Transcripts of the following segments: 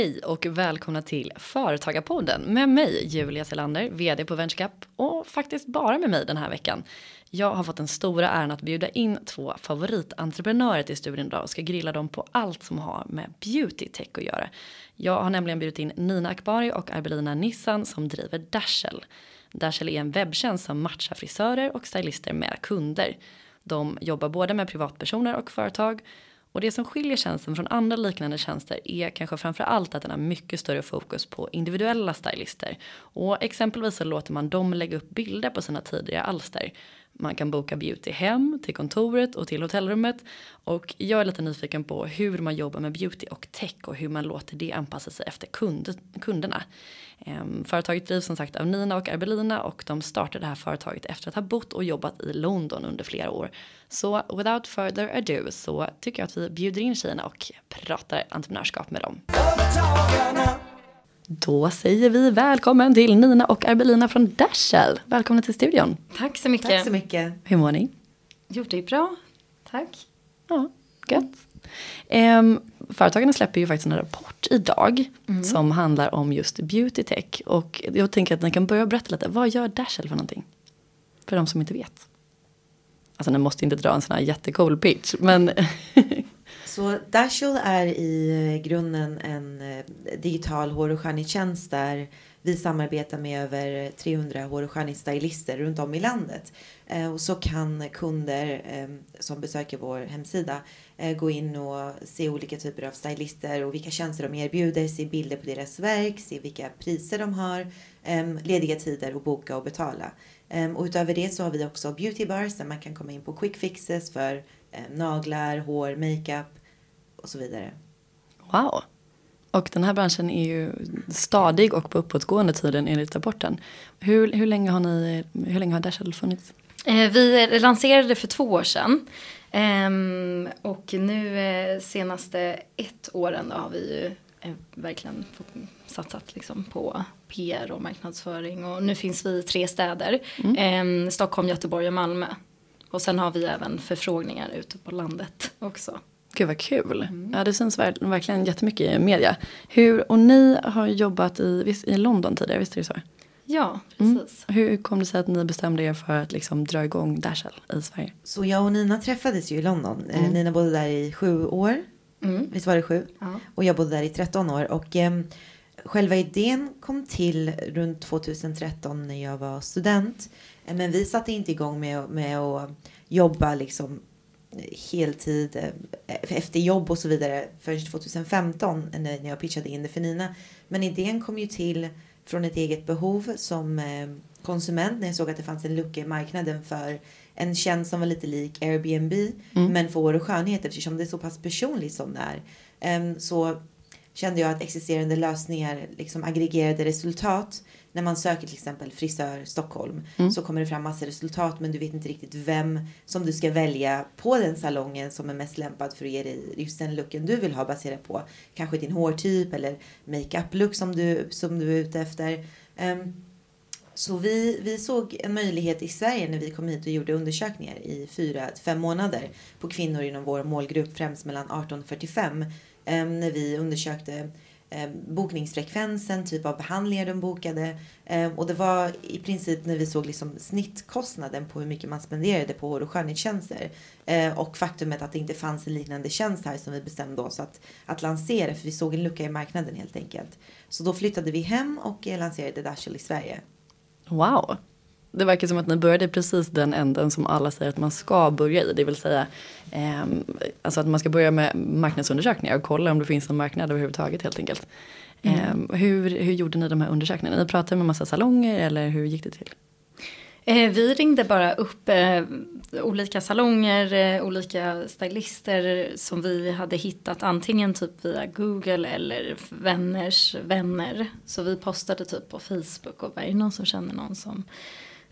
Hej och välkomna till Företagarpodden med mig Julia Selander, vd på VentureCap och faktiskt bara med mig den här veckan. Jag har fått den stora äran att bjuda in två favoritentreprenörer till studion idag och ska grilla dem på allt som har med beauty tech att göra. Jag har nämligen bjudit in Nina Akbari och Arbelina Nissan som driver Dashel. Dashel är en webbtjänst som matchar frisörer och stylister med kunder. De jobbar både med privatpersoner och företag och det som skiljer tjänsten från andra liknande tjänster är kanske framför allt att den har mycket större fokus på individuella stylister. Och exempelvis så låter man dem lägga upp bilder på sina tidigare alster. Man kan boka beauty hem, till kontoret och till hotellrummet. Och jag är lite nyfiken på hur man jobbar med beauty och tech och hur man låter det anpassa sig efter kund, kunderna. Ehm, företaget drivs som sagt av Nina och Arbelina och de startade det här företaget efter att ha bott och jobbat i London under flera år. Så without further ado så tycker jag att vi bjuder in tjejerna och pratar entreprenörskap med dem. Då säger vi välkommen till Nina och Arbelina från Dashell. Välkomna till studion. Tack så mycket. Tack så mycket. Hur mår ni? Jo, det är bra. Tack. Ja, gött. Um, företagen släpper ju faktiskt en rapport idag mm. som handlar om just beauty tech. Och jag tänker att ni kan börja berätta lite. Vad gör Dashell för någonting? För de som inte vet. Alltså ni måste inte dra en sån här jättecool pitch. Men Så Dashel är i eh, grunden en eh, digital hår och skönhetstjänst där vi samarbetar med över 300 hår och skönhetsstylister runt om i landet. Eh, och så kan kunder eh, som besöker vår hemsida eh, gå in och se olika typer av stylister och vilka tjänster de erbjuder, se bilder på deras verk, se vilka priser de har, ehm, lediga tider och boka och betala. Ehm, och utöver det så har vi också beauty bars där man kan komma in på quick fixes för ehm, naglar, hår, makeup och så vidare. Wow. Och den här branschen är ju stadig och på uppåtgående tiden enligt rapporten. Hur, hur länge har ni, hur länge har Dashell funnits? Eh, vi lanserade för två år sedan. Ehm, och nu eh, senaste ett åren har vi ju eh, verkligen satsat liksom på PR och marknadsföring. Och nu finns vi i tre städer. Mm. Ehm, Stockholm, Göteborg och Malmö. Och sen har vi även förfrågningar ute på landet också. Gud vad kul. Mm. Ja, det syns verkligen jättemycket i media. Hur, och ni har jobbat i, i London tidigare, visst är det så? Ja, mm. precis. Mm. Hur kom det sig att ni bestämde er för att liksom dra igång Dashell i Sverige? Så jag och Nina träffades ju i London. Eh, mm. Nina bodde där i sju år. Mm. Visst var det sju? Ja. Och jag bodde där i 13 år. Och eh, själva idén kom till runt 2013 när jag var student. Eh, men vi satte inte igång med, med att jobba liksom heltid eh, efter jobb och så vidare förrän 2015 när jag pitchade in det för Nina. Men idén kom ju till från ett eget behov som eh, konsument när jag såg att det fanns en lucka i marknaden för en tjänst som var lite lik Airbnb mm. men för och skönhet eftersom det är så pass personligt som det är. Ehm, så kände jag att existerande lösningar liksom aggregerade resultat när man söker till exempel frisör Stockholm mm. så kommer det fram massa resultat men du vet inte riktigt vem som du ska välja på den salongen som är mest lämpad för att ge dig just den looken du vill ha baserat på kanske din hårtyp eller makeup look som du, som du är ute efter. Um, så vi, vi såg en möjlighet i Sverige när vi kom hit och gjorde undersökningar i fyra, fem månader på kvinnor inom vår målgrupp, främst mellan 18 och 45. Um, när vi undersökte eh, bokningsfrekvensen, typ av behandlingar de bokade. Eh, och det var i princip när vi såg liksom snittkostnaden på hur mycket man spenderade på hår och skönhetstjänster. Eh, och faktumet att det inte fanns en liknande tjänst här som vi bestämde oss att, att lansera för vi såg en lucka i marknaden helt enkelt. Så då flyttade vi hem och lanserade Dashel i Sverige. Wow, det verkar som att ni började precis den änden som alla säger att man ska börja i. Det vill säga eh, alltså att man ska börja med marknadsundersökningar och kolla om det finns en marknad överhuvudtaget helt enkelt. Mm. Eh, hur, hur gjorde ni de här undersökningarna? Ni pratade med massa salonger eller hur gick det till? Eh, vi ringde bara upp eh, olika salonger, eh, olika stylister som vi hade hittat antingen typ via Google eller vänners vänner. Så vi postade typ på Facebook och var det någon som känner någon som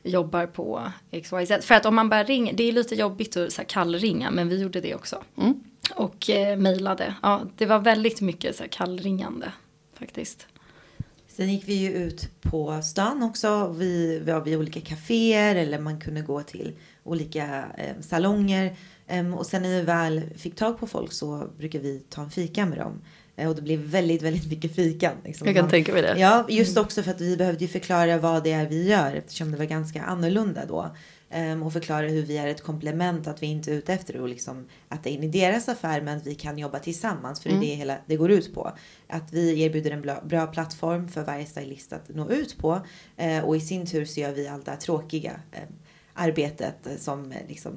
jobbar på XYZ. För att om man bara ringer, det är lite jobbigt att så här, kallringa men vi gjorde det också. Mm. Och eh, mejlade. Ja, det var väldigt mycket så här, kallringande faktiskt. Sen gick vi ju ut på stan också. Vi var vid olika kaféer eller man kunde gå till olika eh, salonger. Um, och sen när vi väl fick tag på folk så brukar vi ta en fika med dem. Och det blev väldigt, väldigt mycket fikan. Liksom. Jag kan tänka mig det. Ja, just mm. också för att vi behövde ju förklara vad det är vi gör eftersom det var ganska annorlunda då. Um, och förklara hur vi är ett komplement, att vi inte är ute efter att liksom, att det är in i deras affär men att vi kan jobba tillsammans för mm. det är det hela det går ut på. Att vi erbjuder en bra, bra plattform för varje stylist att nå ut på uh, och i sin tur så gör vi allt det här tråkiga. Uh, arbetet som liksom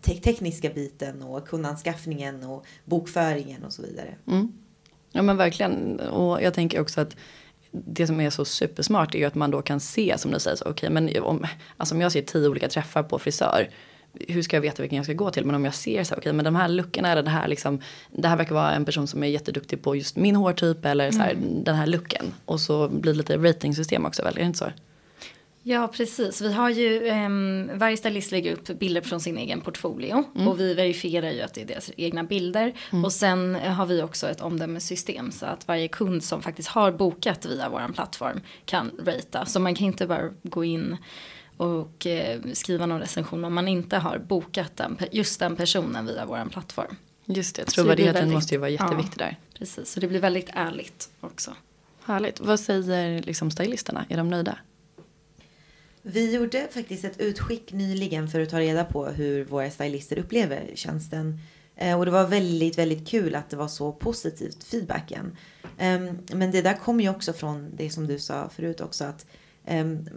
te tekniska biten och kundanskaffningen och bokföringen och så vidare. Mm. Ja men verkligen och jag tänker också att det som är så supersmart är ju att man då kan se som du säger, okej okay, men om, alltså om jag ser tio olika träffar på frisör hur ska jag veta vilken jag ska gå till? Men om jag ser så okej okay, men de här luckorna eller det här liksom, det här verkar vara en person som är jätteduktig på just min hårtyp eller så här, mm. den här looken. Och så blir det lite ratingsystem också väl, är det inte så? Ja, precis. Vi har ju, eh, varje stylist lägger upp bilder från sin egen portfolio. Mm. Och vi verifierar ju att det är deras egna bilder. Mm. Och sen har vi också ett omdömessystem. Så att varje kund som faktiskt har bokat via vår plattform kan rata. Så man kan inte bara gå in och eh, skriva någon recension om man inte har bokat den, just den personen via vår plattform. Just det, trovärdigheten måste ju vara jätteviktig ja, där. Precis, så det blir väldigt ärligt också. Härligt. Vad säger liksom stylisterna? Är de nöjda? Vi gjorde faktiskt ett utskick nyligen för att ta reda på hur våra stylister upplever tjänsten. Eh, och det var väldigt, väldigt kul att det var så positivt feedbacken. Ehm, men det där kom ju också från det som du sa förut också att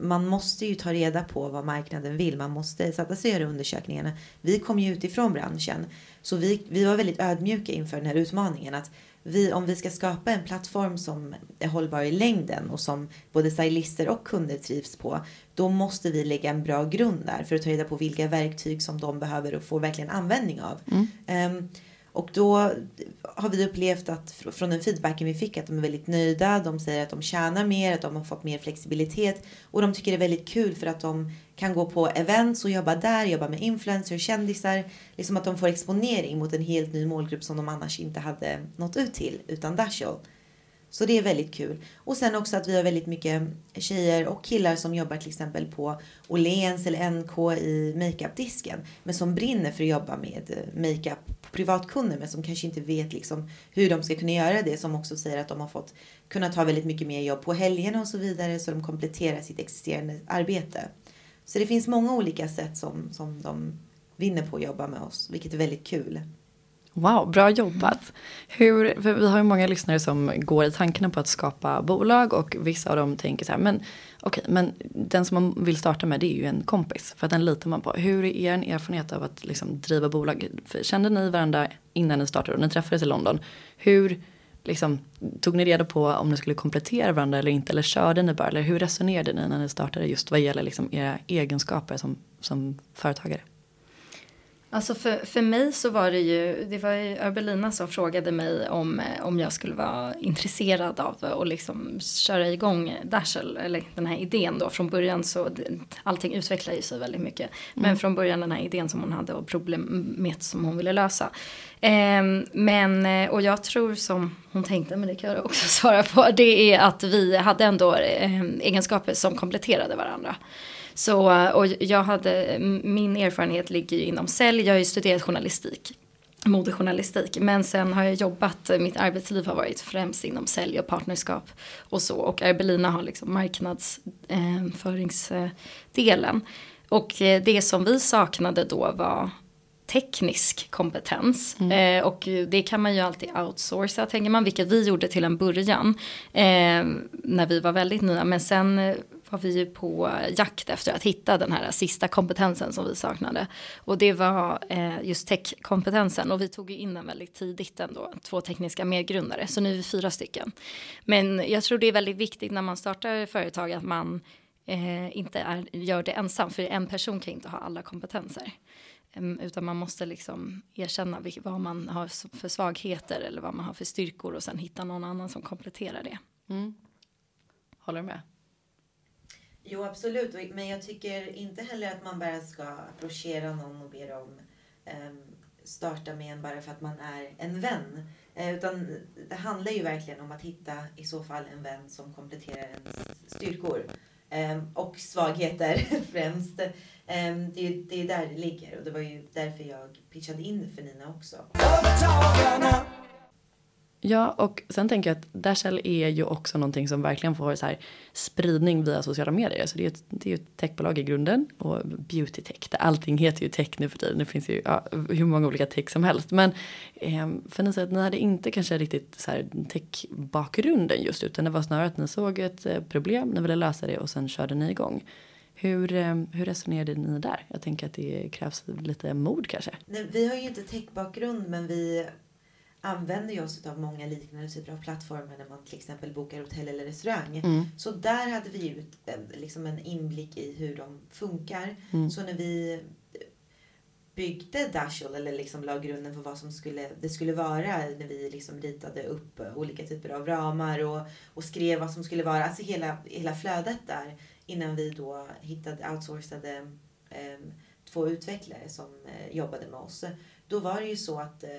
man måste ju ta reda på vad marknaden vill. Man måste sätta sig och göra undersökningarna. Vi kom ju utifrån branschen. Så vi, vi var väldigt ödmjuka inför den här utmaningen. att vi, om vi ska skapa en plattform som är hållbar i längden och som både stylister och kunder trivs på, då måste vi lägga en bra grund där för att ta reda på vilka verktyg som de behöver och får verkligen användning av. Mm. Um, och då har vi upplevt att från den feedbacken vi fick att de är väldigt nöjda. De säger att de tjänar mer, att de har fått mer flexibilitet och de tycker det är väldigt kul för att de kan gå på events och jobba där, jobba med influencers, kändisar. Liksom att de får exponering mot en helt ny målgrupp som de annars inte hade nått ut till utan Dashall. Så det är väldigt kul. Och sen också att vi har väldigt mycket tjejer och killar som jobbar till exempel på Åhléns eller NK i makeupdisken. Men som brinner för att jobba med eh, makeup på privatkunder men som kanske inte vet liksom hur de ska kunna göra det. Som också säger att de har fått kunna ta väldigt mycket mer jobb på helgerna och så vidare så de kompletterar sitt existerande arbete. Så det finns många olika sätt som, som de vinner på att jobba med oss, vilket är väldigt kul. Wow, bra jobbat. Hur, vi har ju många lyssnare som går i tankarna på att skapa bolag och vissa av dem tänker så här, men okej, okay, men den som man vill starta med det är ju en kompis för att den litar man på. Hur är er erfarenhet av att liksom driva bolag? För kände ni varandra innan ni startade och ni träffades i London? Hur liksom, tog ni reda på om ni skulle komplettera varandra eller inte? Eller körde ni bara? Eller hur resonerade ni när ni startade just vad gäller liksom era egenskaper som, som företagare? Alltså för, för mig så var det ju, det var ju Örbelina som frågade mig om, eh, om jag skulle vara intresserad av att liksom köra igång Dashel, eller den här idén då. Från början så, allting utvecklar ju sig väldigt mycket. Men mm. från början den här idén som hon hade och problemet som hon ville lösa. Eh, men, och jag tror som hon tänkte, men det kan jag också svara på, det är att vi hade ändå eh, egenskaper som kompletterade varandra. Så, och jag hade, min erfarenhet ligger ju inom sälj, jag har ju studerat journalistik modejournalistik. Men sen har jag jobbat, mitt arbetsliv har varit främst inom sälj och partnerskap och så. Och Arbelina har liksom marknadsföringsdelen. och eh, det som vi saknade då var teknisk kompetens. Mm. Eh, och det kan man ju alltid outsourca tänker man, vilket vi gjorde till en början. Eh, när vi var väldigt nya. Men sen var vi ju på jakt efter att hitta den här sista kompetensen som vi saknade. Och det var eh, just techkompetensen och vi tog ju in den väldigt tidigt ändå, två tekniska medgrundare, så nu är vi fyra stycken. Men jag tror det är väldigt viktigt när man startar företag att man eh, inte är, gör det ensam, för en person kan inte ha alla kompetenser. Utan man måste liksom erkänna vad man har för svagheter eller vad man har för styrkor och sen hitta någon annan som kompletterar det. Mm. Håller du med? Jo, absolut. Men jag tycker inte heller att man bara ska approchera någon och be dem um, starta med en bara för att man är en vän. Eh, utan det handlar ju verkligen om att hitta i så fall en vän som kompletterar ens styrkor. Ehm, och svagheter främst. Ehm, det det, det är där det ligger och det var ju därför jag pitchade in för Nina också. Ja, och sen tänker jag att Dashell är ju också någonting som verkligen får så här spridning via sociala medier. Så det är ju ett, det är ett techbolag i grunden och beauty tech. Allting heter ju tech nu för tiden. Det finns ju ja, hur många olika tech som helst. Men eh, för ni säger att ni hade inte kanske riktigt så här tech-bakgrunden just utan det var snarare att ni såg ett eh, problem, ni ville lösa det och sen körde ni igång. Hur, ehm, hur resonerade ni där? Jag tänker att det krävs lite mod kanske. Nej, vi har ju inte tech-bakgrund men vi använder ju oss av många liknande typer av plattformar när man till exempel bokar hotell eller restaurang. Mm. Så där hade vi ju liksom en inblick i hur de funkar. Mm. Så när vi byggde Dashel eller liksom la grunden för vad som skulle, det skulle vara när vi liksom ritade upp olika typer av ramar och, och skrev vad som skulle vara, alltså hela, hela flödet där innan vi då hittade, outsourcade eh, två utvecklare som eh, jobbade med oss. Då var det ju så att eh,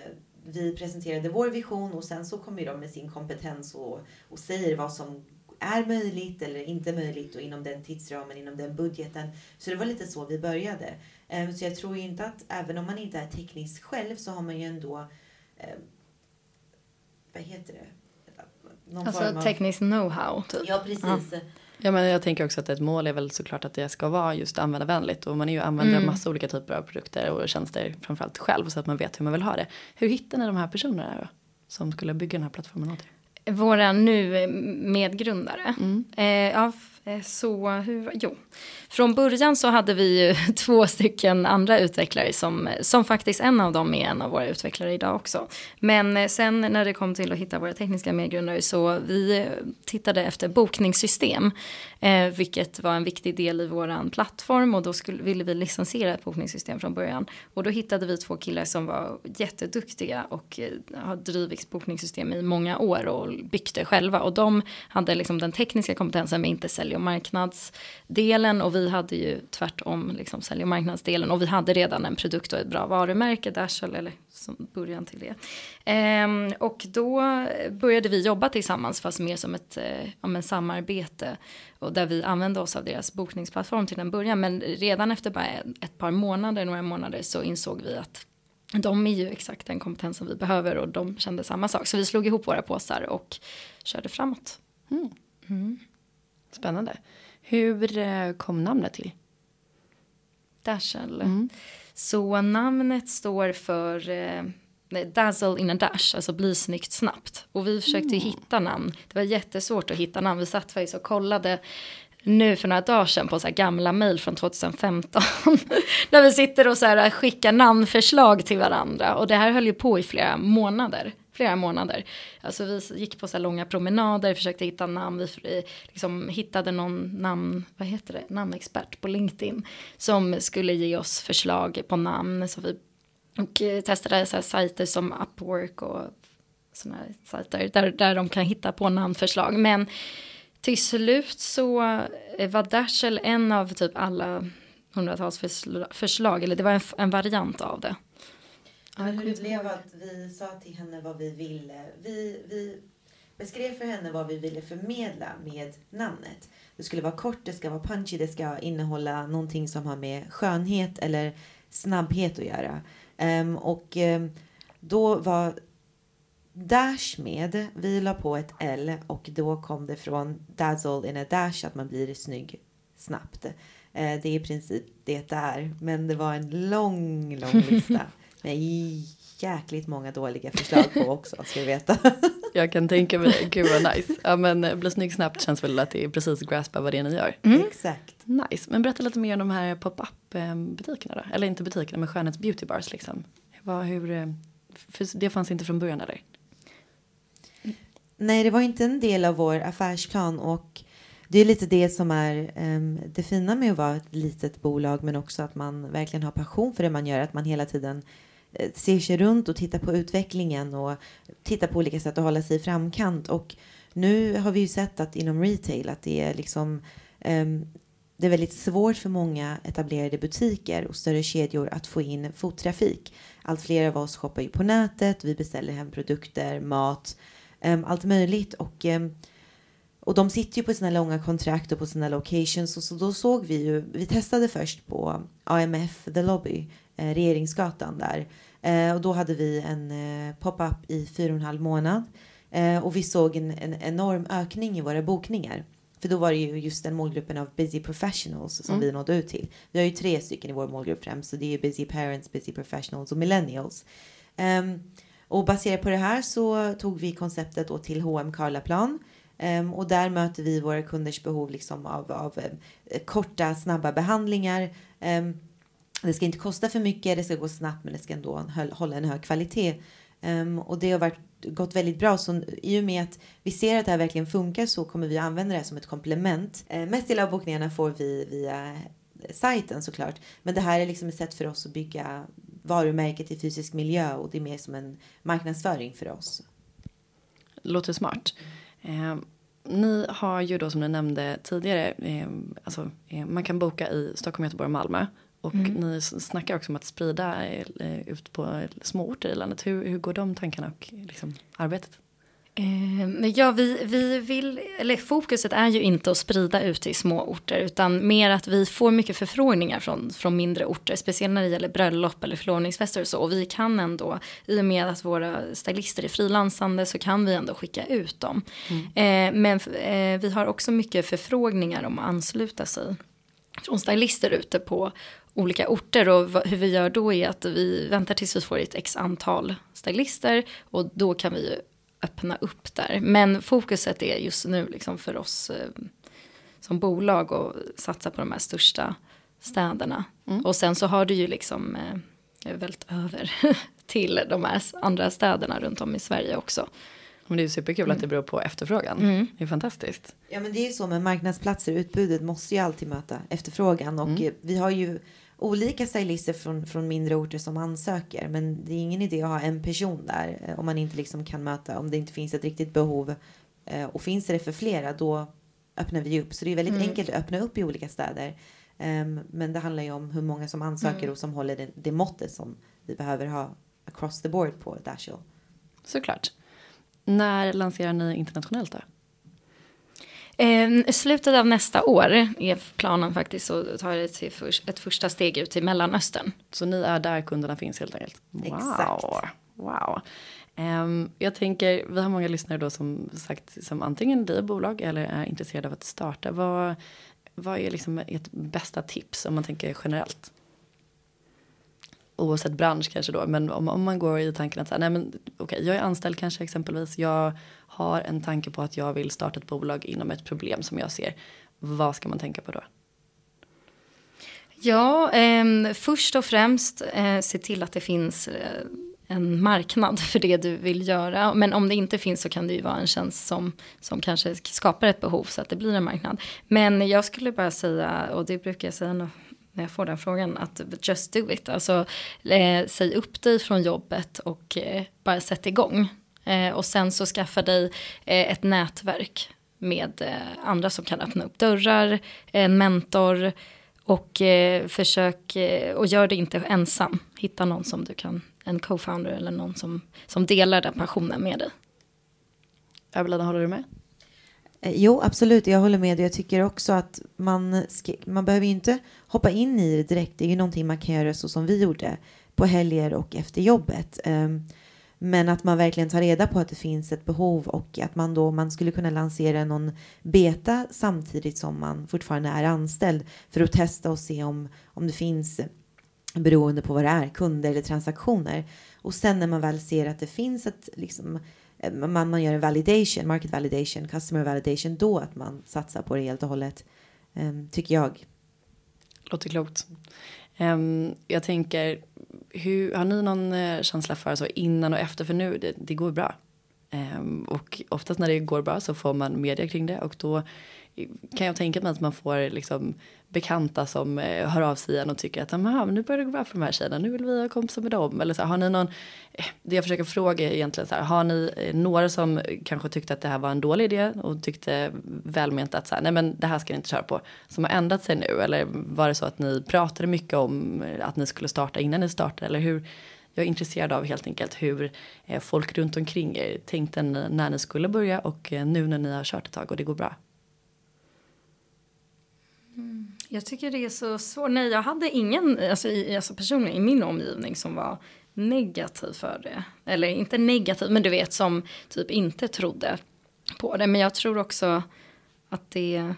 vi presenterade vår vision och sen så kommer de med sin kompetens och, och säger vad som är möjligt eller inte möjligt och inom den tidsramen, inom den budgeten. Så det var lite så vi började. Ehm, så jag tror inte att även om man inte är teknisk själv så har man ju ändå, eh, vad heter det? Någon alltså form av... teknisk know-how. Typ. Ja, precis. Ja. Ja, men jag tänker också att ett mål är väl såklart att det ska vara just användarvänligt och man är ju användare mm. massa olika typer av produkter och tjänster framförallt själv så att man vet hur man vill ha det. Hur hittar ni de här personerna då? Som skulle bygga den här plattformen åt er? Våra nu medgrundare. Mm. Eh, ja, Eh, så hur, jo. Från början så hade vi ju två stycken andra utvecklare som, som faktiskt en av dem är en av våra utvecklare idag också. Men eh, sen när det kom till att hitta våra tekniska medgrundare så vi eh, tittade efter bokningssystem. Eh, vilket var en viktig del i våran plattform och då skulle, ville vi licensiera ett bokningssystem från början. Och då hittade vi två killar som var jätteduktiga och eh, har drivit bokningssystem i många år och byggt det själva. Och de hade liksom den tekniska kompetensen men inte sälj och marknadsdelen och vi hade ju tvärtom liksom sälj och marknadsdelen och vi hade redan en produkt och ett bra varumärke, Dashel, eller som början till det. Ehm, och då började vi jobba tillsammans fast mer som ett eh, samarbete och där vi använde oss av deras bokningsplattform till en början men redan efter bara ett par månader, några månader så insåg vi att de är ju exakt den kompetensen vi behöver och de kände samma sak. Så vi slog ihop våra påsar och körde framåt. Mm. Mm. Spännande. Hur eh, kom namnet till? Dashel. Mm. Så namnet står för eh, Dazzle in a dash, alltså bli snyggt snabbt. Och vi försökte mm. hitta namn. Det var jättesvårt att hitta namn. Vi satt faktiskt och kollade nu för några dagar sedan på så gamla mejl från 2015. där vi sitter och så här skickar namnförslag till varandra. Och det här höll ju på i flera månader flera månader. Alltså vi gick på så långa promenader, försökte hitta namn, vi liksom hittade någon namn, vad heter det, namnexpert på LinkedIn som skulle ge oss förslag på namn. Så vi och eh, testade så sajter som Upwork och sådana här sajter där, där de kan hitta på namnförslag. Men till slut så eh, var Dashel en av typ alla hundratals förslag, eller det var en, en variant av det. Hur det blev att vi sa till henne vad vi ville. Vi, vi beskrev för henne vad vi ville förmedla med namnet. Det skulle vara kort, det ska vara punchy, det ska innehålla någonting som har med skönhet eller snabbhet att göra. Um, och um, då var Dash med. Vi la på ett L och då kom det från dazzle in a dash, att man blir snygg snabbt. Uh, det är i princip det det är, men det var en lång, lång lista. med jäkligt många dåliga förslag på också, ska vi veta. Jag kan tänka mig, gud vad nice. Ja men eh, bli snygg snabbt känns väl att det är precis graspa vad det är ni gör. Mm. Exakt. Nice, men berätta lite mer om de här pop-up butikerna då. Eller inte butikerna, men skönhets beauty bars liksom. Vad, hur, eh, för det fanns inte från början eller? Nej, det var inte en del av vår affärsplan och det är lite det som är um, det fina med att vara ett litet bolag men också att man verkligen har passion för det man gör, att man hela tiden Eh, ser sig runt och tittar på utvecklingen och tittar på olika sätt att hålla sig i framkant. Och nu har vi ju sett att inom retail att det är liksom um, det är väldigt svårt för många etablerade butiker och större kedjor att få in fottrafik. Allt fler av oss shoppar ju på nätet, vi beställer hem produkter, mat, um, allt möjligt. Och, um, och de sitter ju på sina långa kontrakt och på sina locations. Och så då såg vi ju, vi testade först på AMF The Lobby, eh, Regeringsgatan där. Eh, och då hade vi en eh, pop-up i fyra och en halv månad. Eh, och vi såg en, en enorm ökning i våra bokningar. För då var det ju just den målgruppen av busy professionals som mm. vi nådde ut till. Vi har ju tre stycken i vår målgrupp främst. Så det är busy parents, busy professionals och millennials. Um, och baserat på det här så tog vi konceptet då till H&M Karlaplan. Um, och där möter vi våra kunders behov liksom av, av uh, korta, snabba behandlingar. Um, det ska inte kosta för mycket, det ska gå snabbt men det ska ändå hålla en hög kvalitet. Um, och det har varit, gått väldigt bra. Så i och med att vi ser att det här verkligen funkar så kommer vi använda det här som ett komplement. Uh, mest del av bokningarna får vi via sajten såklart. Men det här är liksom ett sätt för oss att bygga varumärket i fysisk miljö och det är mer som en marknadsföring för oss. Låter smart ni har ju då som du nämnde tidigare, eh, alltså, eh, man kan boka i Stockholm, Göteborg och Malmö. Och mm. ni snackar också om att sprida eh, ut på små orter i landet. Hur, hur går de tankarna och liksom, arbetet? Eh, ja, vi, vi vill, eller fokuset är ju inte att sprida ut till små orter utan mer att vi får mycket förfrågningar från, från mindre orter, speciellt när det gäller bröllop eller förlovningsfester och så. Och vi kan ändå, i och med att våra stylister är frilansande så kan vi ändå skicka ut dem. Mm. Eh, men eh, vi har också mycket förfrågningar om att ansluta sig från stylister ute på olika orter och hur vi gör då är att vi väntar tills vi får ett x antal stylister och då kan vi öppna upp där. Men fokuset är just nu liksom för oss eh, som bolag att satsa på de här största städerna. Mm. Och sen så har du ju liksom eh, vält över till de här andra städerna runt om i Sverige också. Men det är superkul mm. att det beror på efterfrågan. Mm. Det är fantastiskt. Ja men det är ju så med marknadsplatser, utbudet måste ju alltid möta efterfrågan och mm. vi har ju olika stylister från, från mindre orter som ansöker. Men det är ingen idé att ha en person där eh, om man inte liksom kan möta, om det inte finns ett riktigt behov. Eh, och finns det för flera, då öppnar vi upp. Så det är väldigt mm. enkelt att öppna upp i olika städer. Um, men det handlar ju om hur många som ansöker mm. och som håller det, det måttet som vi behöver ha across the board på Dashiell. Såklart. När lanserar ni internationellt då? Eh, slutet av nästa år är planen faktiskt att ta det för, ett första steg ut till Mellanöstern. Så ni är där kunderna finns helt enkelt? Wow. Exakt. Wow. Um, jag tänker, vi har många lyssnare då som sagt som antingen driver bolag eller är intresserade av att starta. Vad, vad är liksom ert bästa tips om man tänker generellt? Oavsett bransch kanske då, men om, om man går i tanken att så här, nej men okej, okay, jag är anställd kanske exempelvis. Jag har en tanke på att jag vill starta ett bolag inom ett problem som jag ser. Vad ska man tänka på då? Ja, eh, först och främst eh, se till att det finns eh, en marknad för det du vill göra. Men om det inte finns så kan det ju vara en tjänst som, som kanske skapar ett behov så att det blir en marknad. Men jag skulle bara säga, och det brukar jag säga när jag får den frågan, att just do it. Alltså eh, säg upp dig från jobbet och eh, bara sätt igång. Eh, och sen så skaffa dig eh, ett nätverk med eh, andra som kan öppna upp dörrar, eh, en mentor och eh, försök eh, och gör det inte ensam. Hitta någon som du kan, en co-founder eller någon som, som delar den passionen med dig. Evelina, håller du med? Eh, jo, absolut. Jag håller med. Jag tycker också att man, ska, man behöver inte hoppa in i det direkt. Det är ju någonting man kan göra så som vi gjorde på helger och efter jobbet. Ehm, men att man verkligen tar reda på att det finns ett behov och att man då man skulle kunna lansera någon beta samtidigt som man fortfarande är anställd för att testa och se om, om det finns beroende på vad det är, kunder eller transaktioner. Och sen när man väl ser att det finns ett liksom eh, Eh, man, man gör en validation, market validation, customer validation, då att man satsar på det helt och hållet, um, tycker jag. Låter klokt. Um, jag tänker, hur, har ni någon eh, känsla för så innan och efter? För nu, det, det går bra. Um, och oftast när det går bra så får man media kring det och då kan jag tänka mig att man får liksom bekanta som eh, hör av sig igen och tycker att ah, nu börjar det gå bra för de här tjejerna, nu vill vi ha kompisar med dem. Eller så här, har ni någon, eh, det jag försöker fråga är egentligen så här, har ni eh, några som kanske tyckte att det här var en dålig idé och tyckte välment att så här, nej men det här ska ni inte köra på, som har ändrat sig nu? Eller var det så att ni pratade mycket om att ni skulle starta innan ni startade? Eller hur? Jag är intresserad av helt enkelt hur folk runt omkring er tänkte när ni skulle börja och nu när ni har kört ett tag och det går bra. Mm. Jag tycker det är så svårt. Nej, jag hade ingen, alltså, i, alltså personligen i min omgivning som var negativ för det. Eller inte negativ, men du vet som typ inte trodde på det. Men jag tror också att det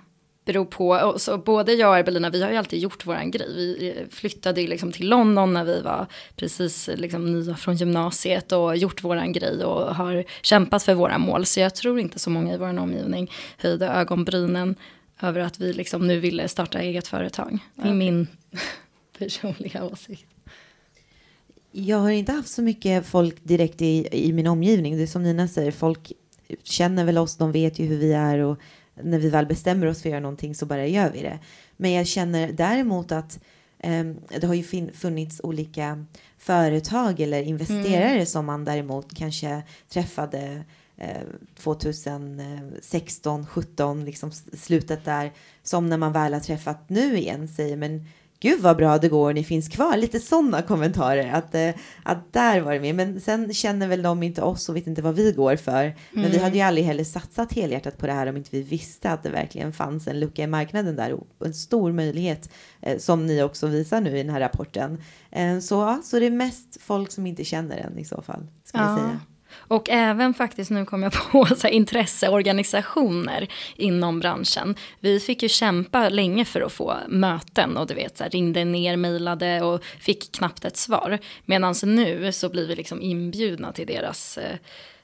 beror på, så både jag och Erbelina, vi har ju alltid gjort våran grej. Vi eh, flyttade ju liksom till London när vi var precis eh, liksom nya från gymnasiet och gjort våran grej och har kämpat för våra mål. Så jag tror inte så många i vår omgivning höjde ögonbrynen över att vi liksom nu ville starta eget företag. Det är min personliga åsikt. Jag har inte haft så mycket folk direkt i, i min omgivning. Det är som Nina säger, folk känner väl oss, de vet ju hur vi är och när vi väl bestämmer oss för att göra någonting så bara gör vi det. Men jag känner däremot att um, det har ju funnits olika företag eller investerare mm. som man däremot kanske träffade 2016, 17, liksom slutet där, som när man väl har träffat nu igen säger men gud vad bra det går, ni finns kvar. Lite sådana kommentarer. Att, eh, att där var det med. Men sen känner väl de inte oss och vet inte vad vi går för. Mm. Men vi mm. hade ju aldrig heller satsat helhjärtat på det här om inte vi visste att det verkligen fanns en lucka i marknaden där och en stor möjlighet eh, som ni också visar nu i den här rapporten. Eh, så, så det är mest folk som inte känner den i så fall. Ska ja. säga. Och även faktiskt, nu kom jag på, så här, intresseorganisationer inom branschen. Vi fick ju kämpa länge för att få möten och du vet, så här, ringde ner, mejlade och fick knappt ett svar. Medan nu så blir vi liksom inbjudna till deras eh,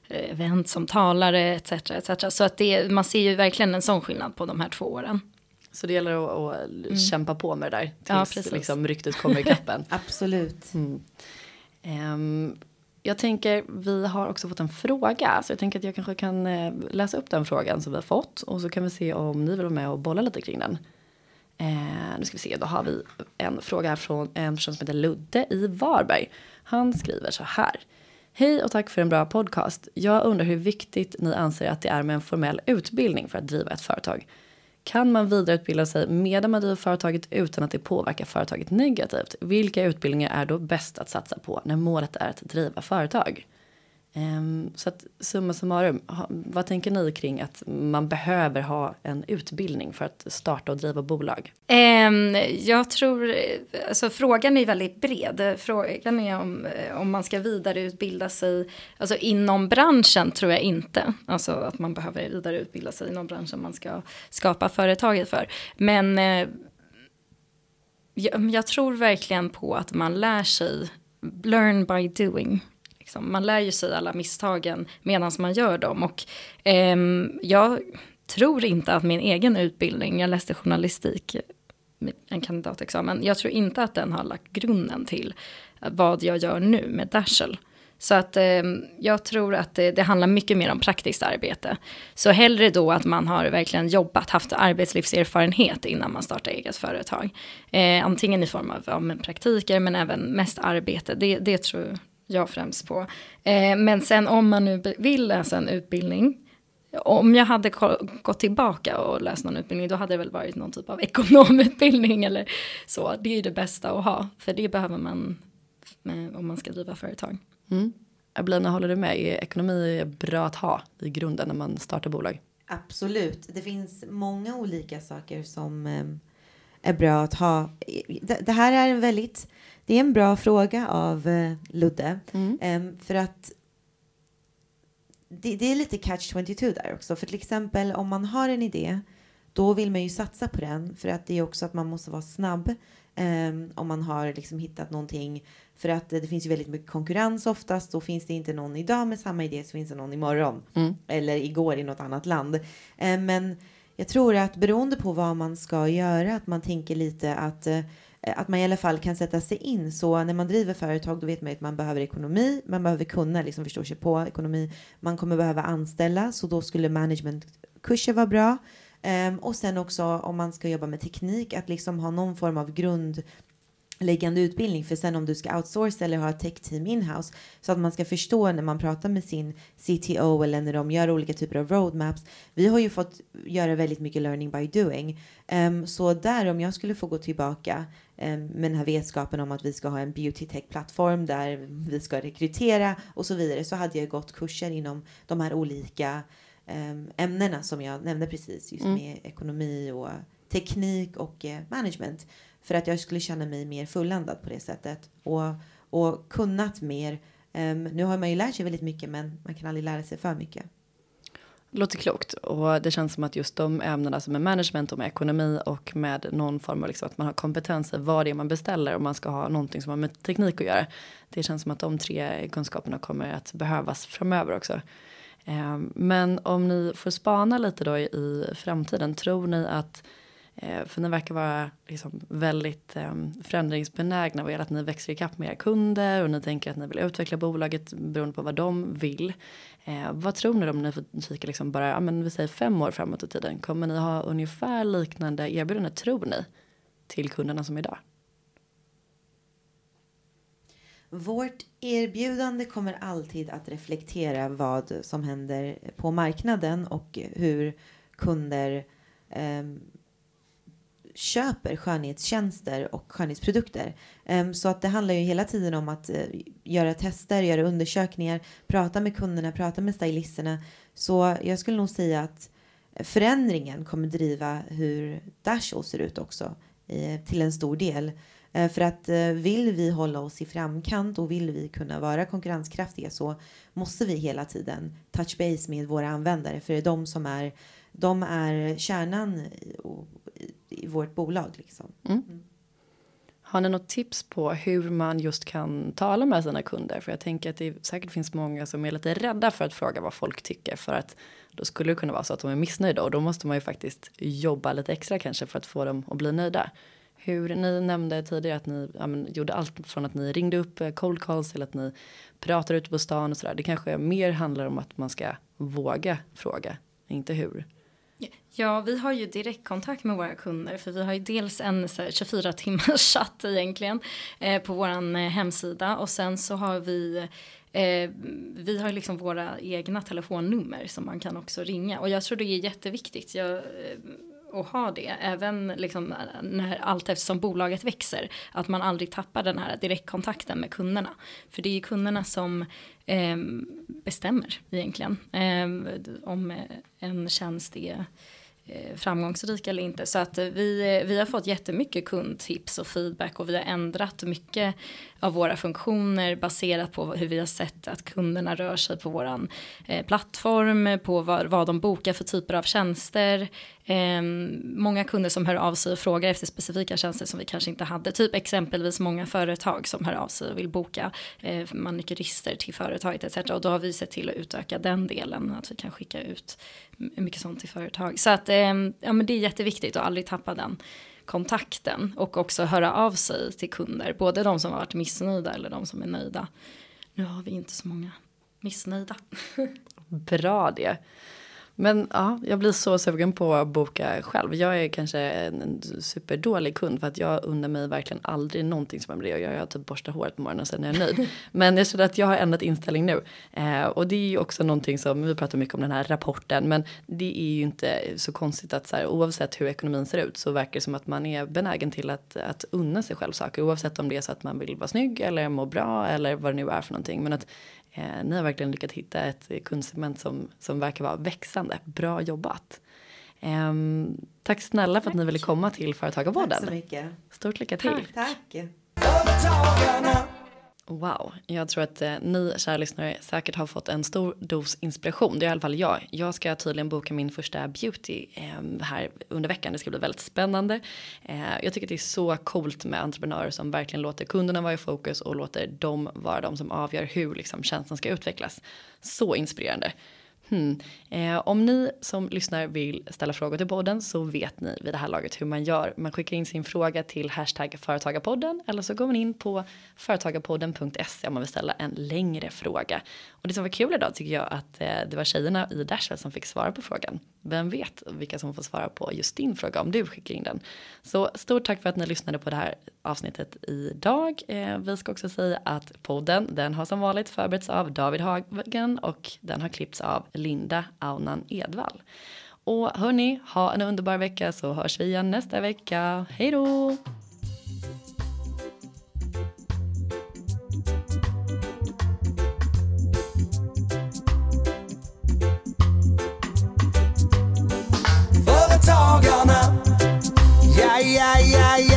event som talare etc. etc. Så att det, man ser ju verkligen en sån skillnad på de här två åren. Så det gäller att, att mm. kämpa på med det där tills ja, liksom, ryktet kommer i kappen. Absolut. Mm. Um, jag tänker, vi har också fått en fråga. Så jag tänker att jag kanske kan eh, läsa upp den frågan som vi har fått. Och så kan vi se om ni vill vara med och bolla lite kring den. Eh, nu ska vi se, då har vi en fråga här från en person som heter Ludde i Varberg. Han skriver så här. Hej och tack för en bra podcast. Jag undrar hur viktigt ni anser att det är med en formell utbildning för att driva ett företag. Kan man vidareutbilda sig medan man driver företaget utan att det påverkar företaget negativt? Vilka utbildningar är då bäst att satsa på när målet är att driva företag? Ehm, så att summa summarum, vad tänker ni kring att man behöver ha en utbildning för att starta och driva bolag? Ehm, jag tror, alltså frågan är väldigt bred. Frågan är om, om man ska vidareutbilda sig, alltså inom branschen tror jag inte. Alltså att man behöver vidareutbilda sig inom branschen man ska skapa företaget för. Men eh, jag, jag tror verkligen på att man lär sig, learn by doing. Liksom. Man lär ju sig alla misstagen medan man gör dem. Och eh, jag tror inte att min egen utbildning, jag läste journalistik, en kandidatexamen, jag tror inte att den har lagt grunden till vad jag gör nu med Dashel. Så att eh, jag tror att det, det, handlar mycket mer om praktiskt arbete. Så hellre då att man har verkligen jobbat, haft arbetslivserfarenhet innan man startar eget företag. Eh, antingen i form av ja, praktiker men även mest arbete. Det, det tror, jag främst på. Eh, men sen om man nu vill läsa en utbildning om jag hade gått tillbaka och läst någon utbildning då hade det väl varit någon typ av ekonomutbildning eller så. Det är ju det bästa att ha för det behöver man om man ska driva företag. Mm. Ablina, håller du med? Är ekonomi bra att ha i grunden när man startar bolag? Absolut. Det finns många olika saker som eh, är bra att ha. Det här är en väldigt det är en bra fråga av eh, Ludde. Mm. Um, för att det, det, är lite catch 22 där också. För till exempel om man har en idé då vill man ju satsa på den för att det är också att man måste vara snabb um, om man har liksom hittat någonting. För att det finns ju väldigt mycket konkurrens oftast. Då finns det inte någon idag med samma idé så finns det någon imorgon. Mm. Eller igår i något annat land. Um, men jag tror att beroende på vad man ska göra att man tänker lite att eh, att man i alla fall kan sätta sig in. Så när man driver företag då vet man att man behöver ekonomi, man behöver kunna liksom förstå sig på ekonomi. Man kommer behöva anställa, så då skulle managementkurser vara bra. Um, och sen också om man ska jobba med teknik, att liksom ha någon form av grund läggande utbildning för sen om du ska outsourca eller ha ett tech-team inhouse så att man ska förstå när man pratar med sin CTO eller när de gör olika typer av roadmaps. Vi har ju fått göra väldigt mycket learning by doing. Um, så där om jag skulle få gå tillbaka um, med den här vetskapen om att vi ska ha en beauty tech plattform där vi ska rekrytera och så vidare så hade jag gått kurser inom de här olika um, ämnena som jag nämnde precis just mm. med ekonomi och teknik och eh, management för att jag skulle känna mig mer fulländad på det sättet. Och och kunnat mer. Um, nu har man ju lärt sig väldigt mycket men man kan aldrig lära sig för mycket. Låter klokt och det känns som att just de ämnena som är management och med ekonomi och med någon form av liksom att man har kompetens i vad det är man beställer och man ska ha någonting som har med teknik att göra. Det känns som att de tre kunskaperna kommer att behövas framöver också. Ehm, men om ni får spana lite då i framtiden, tror ni att Eh, för ni verkar vara liksom väldigt ehm, förändringsbenägna vad gäller att ni växer ikapp med era kunder och ni tänker att ni vill utveckla bolaget beroende på vad de vill. Eh, vad tror ni om ni får kika liksom bara, ja, men vi säger fem år framåt i tiden, kommer ni ha ungefär liknande erbjudanden tror ni till kunderna som idag? Vårt erbjudande kommer alltid att reflektera vad som händer på marknaden och hur kunder eh, köper skönhetstjänster och skönhetsprodukter. Ehm, så att det handlar ju hela tiden om att eh, göra tester, göra undersökningar, prata med kunderna, prata med stylisterna. Så jag skulle nog säga att förändringen kommer driva hur Dashall ser ut också till en stor del. Eh, för att eh, vill vi hålla oss i framkant och vill vi kunna vara konkurrenskraftiga så måste vi hela tiden touch base med våra användare för det är de som är de är kärnan i vårt bolag. Liksom. Mm. Mm. Har ni något tips på hur man just kan tala med sina kunder? För jag tänker att det säkert finns många som är lite rädda för att fråga vad folk tycker. För att då skulle det kunna vara så att de är missnöjda och då måste man ju faktiskt jobba lite extra kanske för att få dem att bli nöjda. Hur ni nämnde tidigare att ni ja, men, gjorde allt från att ni ringde upp eh, cold calls till att ni pratar ute på stan och sådär. Det kanske mer handlar om att man ska våga fråga, inte hur. Ja, vi har ju direktkontakt med våra kunder för vi har ju dels en 24 timmars chatt egentligen eh, på våran eh, hemsida och sen så har vi eh, vi har liksom våra egna telefonnummer som man kan också ringa och jag tror det är jätteviktigt. Jag, eh, att ha det, även liksom eh, när allt eftersom bolaget växer, att man aldrig tappar den här direktkontakten med kunderna. För det är ju kunderna som eh, bestämmer egentligen ehm, eh, om en tjänst är Eh, framgångsrik eller inte. Så att eh, vi, eh, vi har fått jättemycket kundtips och feedback och vi har ändrat mycket av våra funktioner baserat på hur vi har sett att kunderna rör sig på våran eh, plattform, på vad, vad de bokar för typer av tjänster. Eh, många kunder som hör av sig och frågar efter specifika tjänster som vi kanske inte hade. Typ exempelvis många företag som hör av sig och vill boka eh, manikyrister till företaget etc. Och då har vi sett till att utöka den delen, att vi kan skicka ut mycket sånt till företag. Så att eh, ja, men det är jätteviktigt att aldrig tappa den kontakten och också höra av sig till kunder, både de som har varit missnöjda eller de som är nöjda. Nu har vi inte så många missnöjda. Bra det. Men ja, jag blir så sugen på att boka själv. Jag är kanske en superdålig kund för att jag undrar mig verkligen aldrig någonting som jag blir. Jag gör typ borstar håret på morgonen och sen är jag nöjd. men jag känner att jag har ändrat inställning nu. Eh, och det är ju också någonting som, vi pratar mycket om den här rapporten, men det är ju inte så konstigt att så här, oavsett hur ekonomin ser ut så verkar det som att man är benägen till att, att unna sig själv saker. Oavsett om det är så att man vill vara snygg eller må bra eller vad det nu är för någonting. Men att Eh, ni har verkligen lyckats hitta ett kundsegment som, som verkar vara växande. Bra jobbat. Eh, tack snälla för att ni ville komma till Företagarpodden. Tack så mycket. Stort lycka till. Tack. tack. Wow, jag tror att eh, ni kära lyssnare säkert har fått en stor dos inspiration. Det är i alla fall jag. Jag ska tydligen boka min första beauty eh, här under veckan. Det ska bli väldigt spännande. Eh, jag tycker att det är så coolt med entreprenörer som verkligen låter kunderna vara i fokus och låter dem vara de som avgör hur liksom, tjänsten ska utvecklas. Så inspirerande. Hmm. Eh, om ni som lyssnar vill ställa frågor till podden så vet ni vid det här laget hur man gör. Man skickar in sin fråga till hashtag företagarpodden eller så går man in på företagarpodden.se om man vill ställa en längre fråga. Och det som var kul idag tycker jag att eh, det var tjejerna i Dashwell som fick svara på frågan. Vem vet vilka som får svara på just din fråga om du skickar in den. Så stort tack för att ni lyssnade på det här avsnittet idag. Eh, vi ska också säga att podden den har som vanligt förberetts av David Hagen och den har klippts av Linda Aunan Edvall. Och hörni, ha en underbar vecka så hörs vi igen nästa vecka. Hej då! Företagarna Ja, ja, ja, ja,